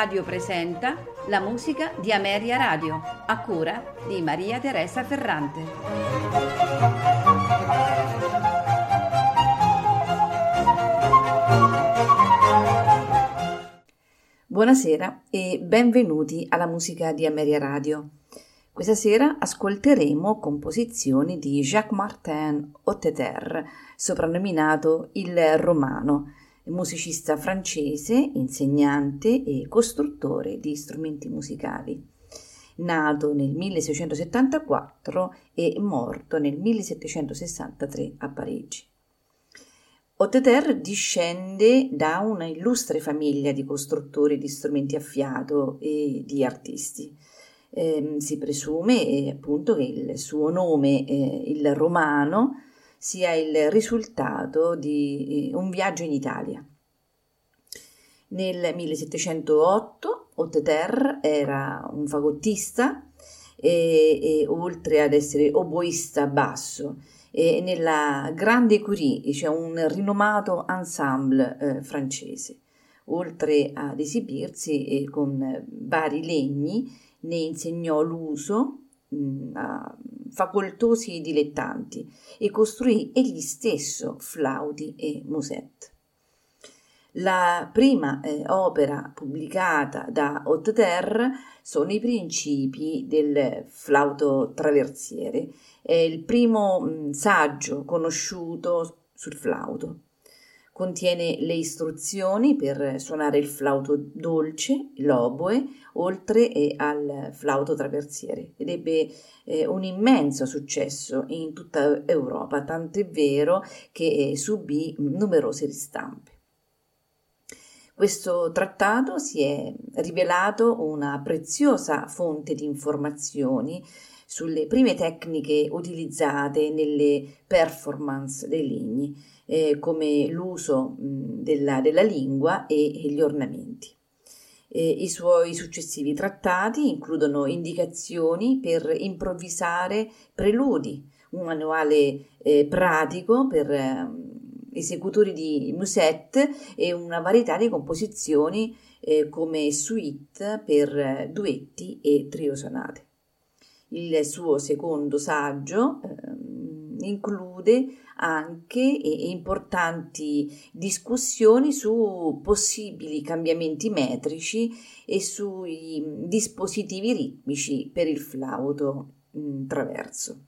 Radio presenta la musica di Ameria Radio, a cura di Maria Teresa Ferrante. Buonasera e benvenuti alla musica di Ameria Radio. Questa sera ascolteremo composizioni di Jacques Martin Hotteter, soprannominato il Romano, musicista francese, insegnante e costruttore di strumenti musicali. Nato nel 1674 e morto nel 1763 a Parigi. Hotteter discende da una illustre famiglia di costruttori di strumenti a fiato e di artisti. Eh, si presume eh, appunto che il suo nome, eh, il romano, sia il risultato di eh, un viaggio in Italia. Nel 1708 Hotteter era un fagottista e, e, oltre ad essere oboista basso e nella Grande Curie c'è un rinomato ensemble eh, francese. Oltre ad esibirsi eh, con vari legni, ne insegnò l'uso mh, a facoltosi dilettanti e costruì egli stesso flauti e musette. La prima eh, opera pubblicata da Hotteter sono i principi del flauto traversiere, è il primo mh, saggio conosciuto sul flauto. Contiene le istruzioni per suonare il flauto dolce, l'oboe, oltre al flauto traversiere ed ebbe eh, un immenso successo in tutta Europa, tant'è vero che eh, subì numerose ristampe. Questo trattato si è rivelato una preziosa fonte di informazioni sulle prime tecniche utilizzate nelle performance dei legni, eh, come l'uso mh, della, della, lingua e, e gli ornamenti. Eh, I suoi successivi trattati includono indicazioni per improvvisare preludi, un manuale eh, pratico per ehm, esecutori di musette e una varietà di composizioni eh, come suite per eh, duetti e trio sonate. Il suo secondo saggio eh, include anche importanti discussioni su possibili cambiamenti metrici e sui dispositivi ritmici per il flauto mh, traverso.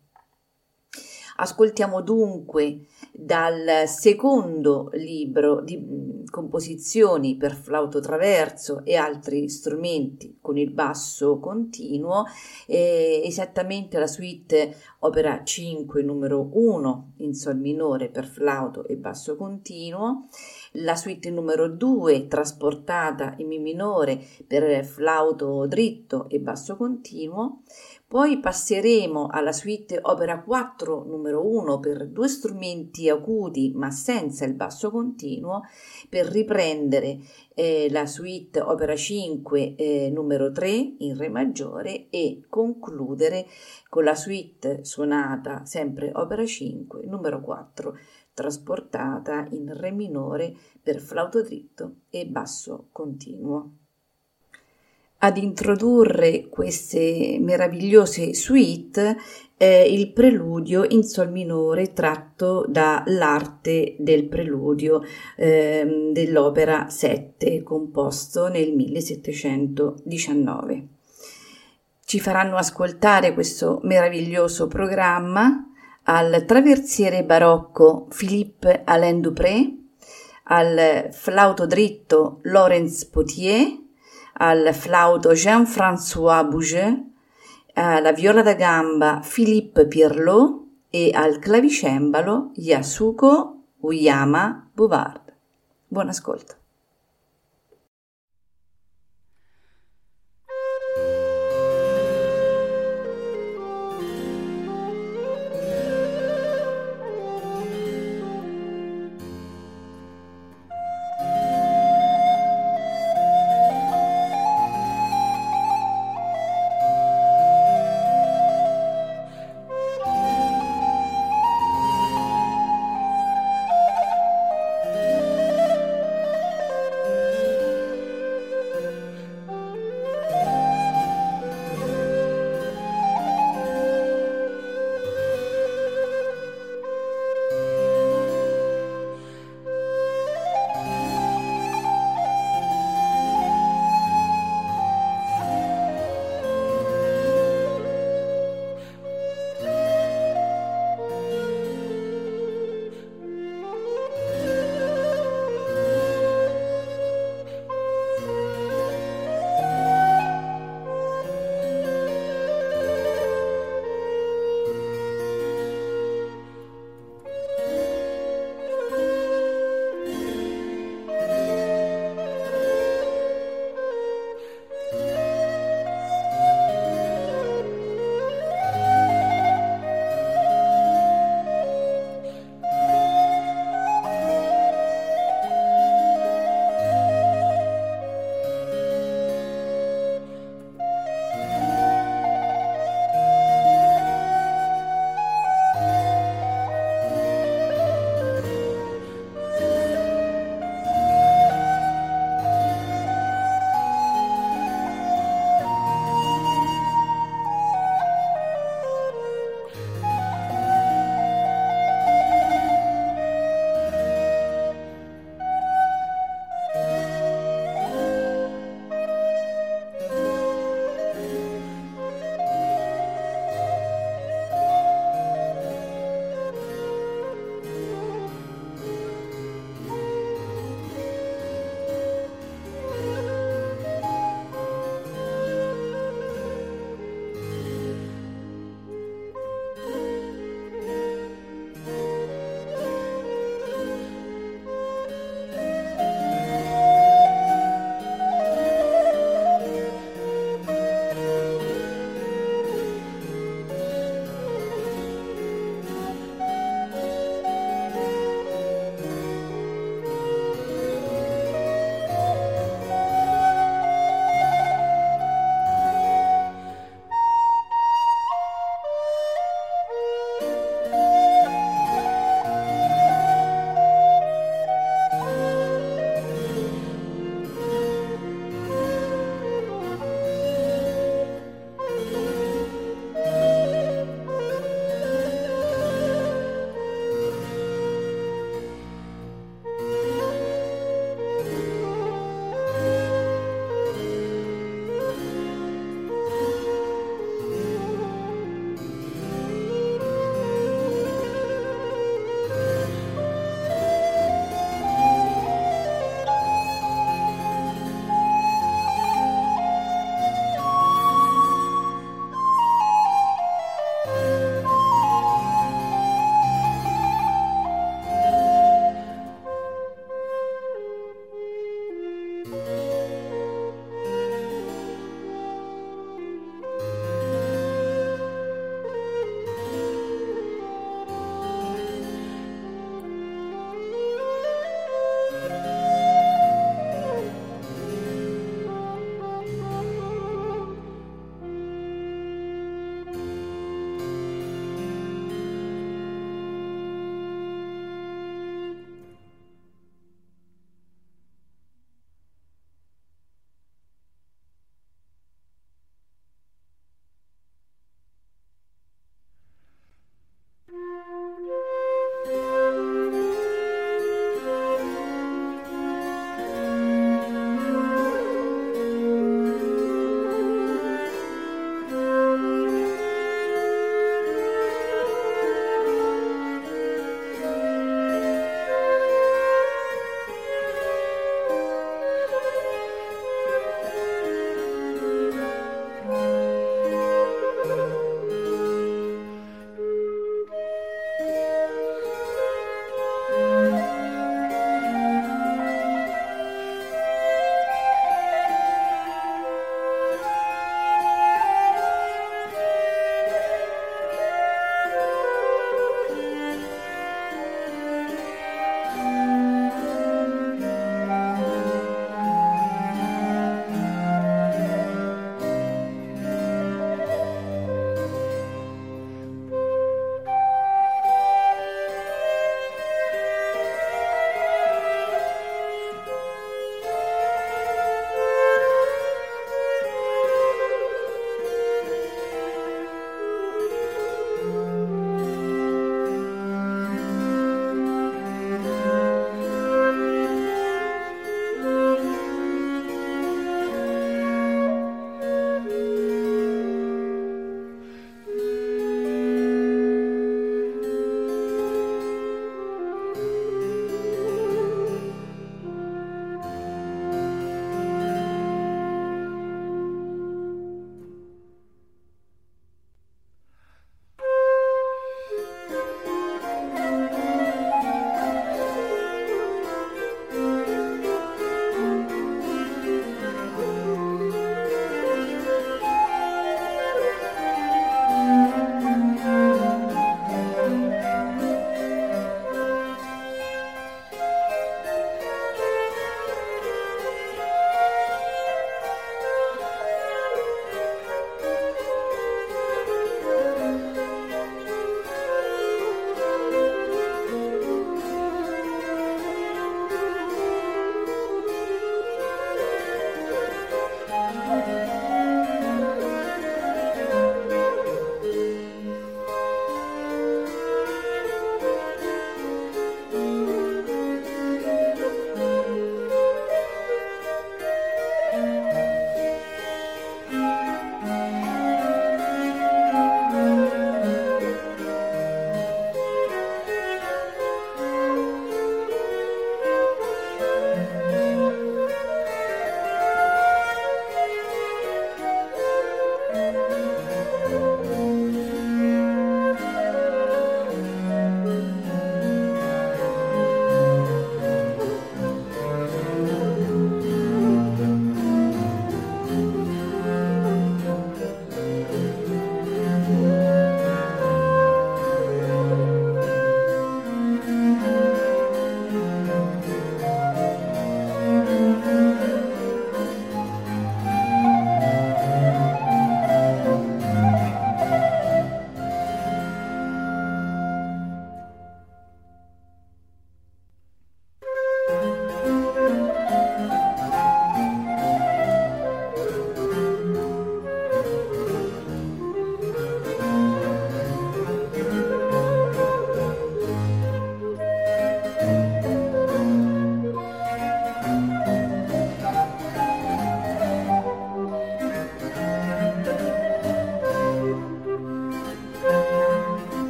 Ascoltiamo dunque dal secondo libro di mm, composizioni per flauto traverso e altri strumenti con il basso continuo, eh, esattamente la suite opera 5 numero 1 in sol minore per flauto e basso continuo, la suite numero 2 trasportata in mi minore per flauto dritto e basso continuo, poi passeremo alla suite opera 4 numero 1 per due strumenti acuti ma senza il basso continuo per riprendere eh, la suite opera 5 eh, numero 3 in re maggiore e concludere con la suite suonata sempre opera 5 numero 4 trasportata in re minore per flauto dritto e basso continuo ad introdurre queste meravigliose suite è il preludio in sol minore tratto dall'arte del preludio eh, dell'opera 7 composto nel 1719. Ci faranno ascoltare questo meraviglioso programma al traversiere barocco Philippe Alain Dupré, al flauto dritto Laurence Potier, al flauto Jean-François Bouget, alla viola da gamba Philippe Pirlot e al clavicembalo Yasuko Uyama Bouvard. Buon ascolto.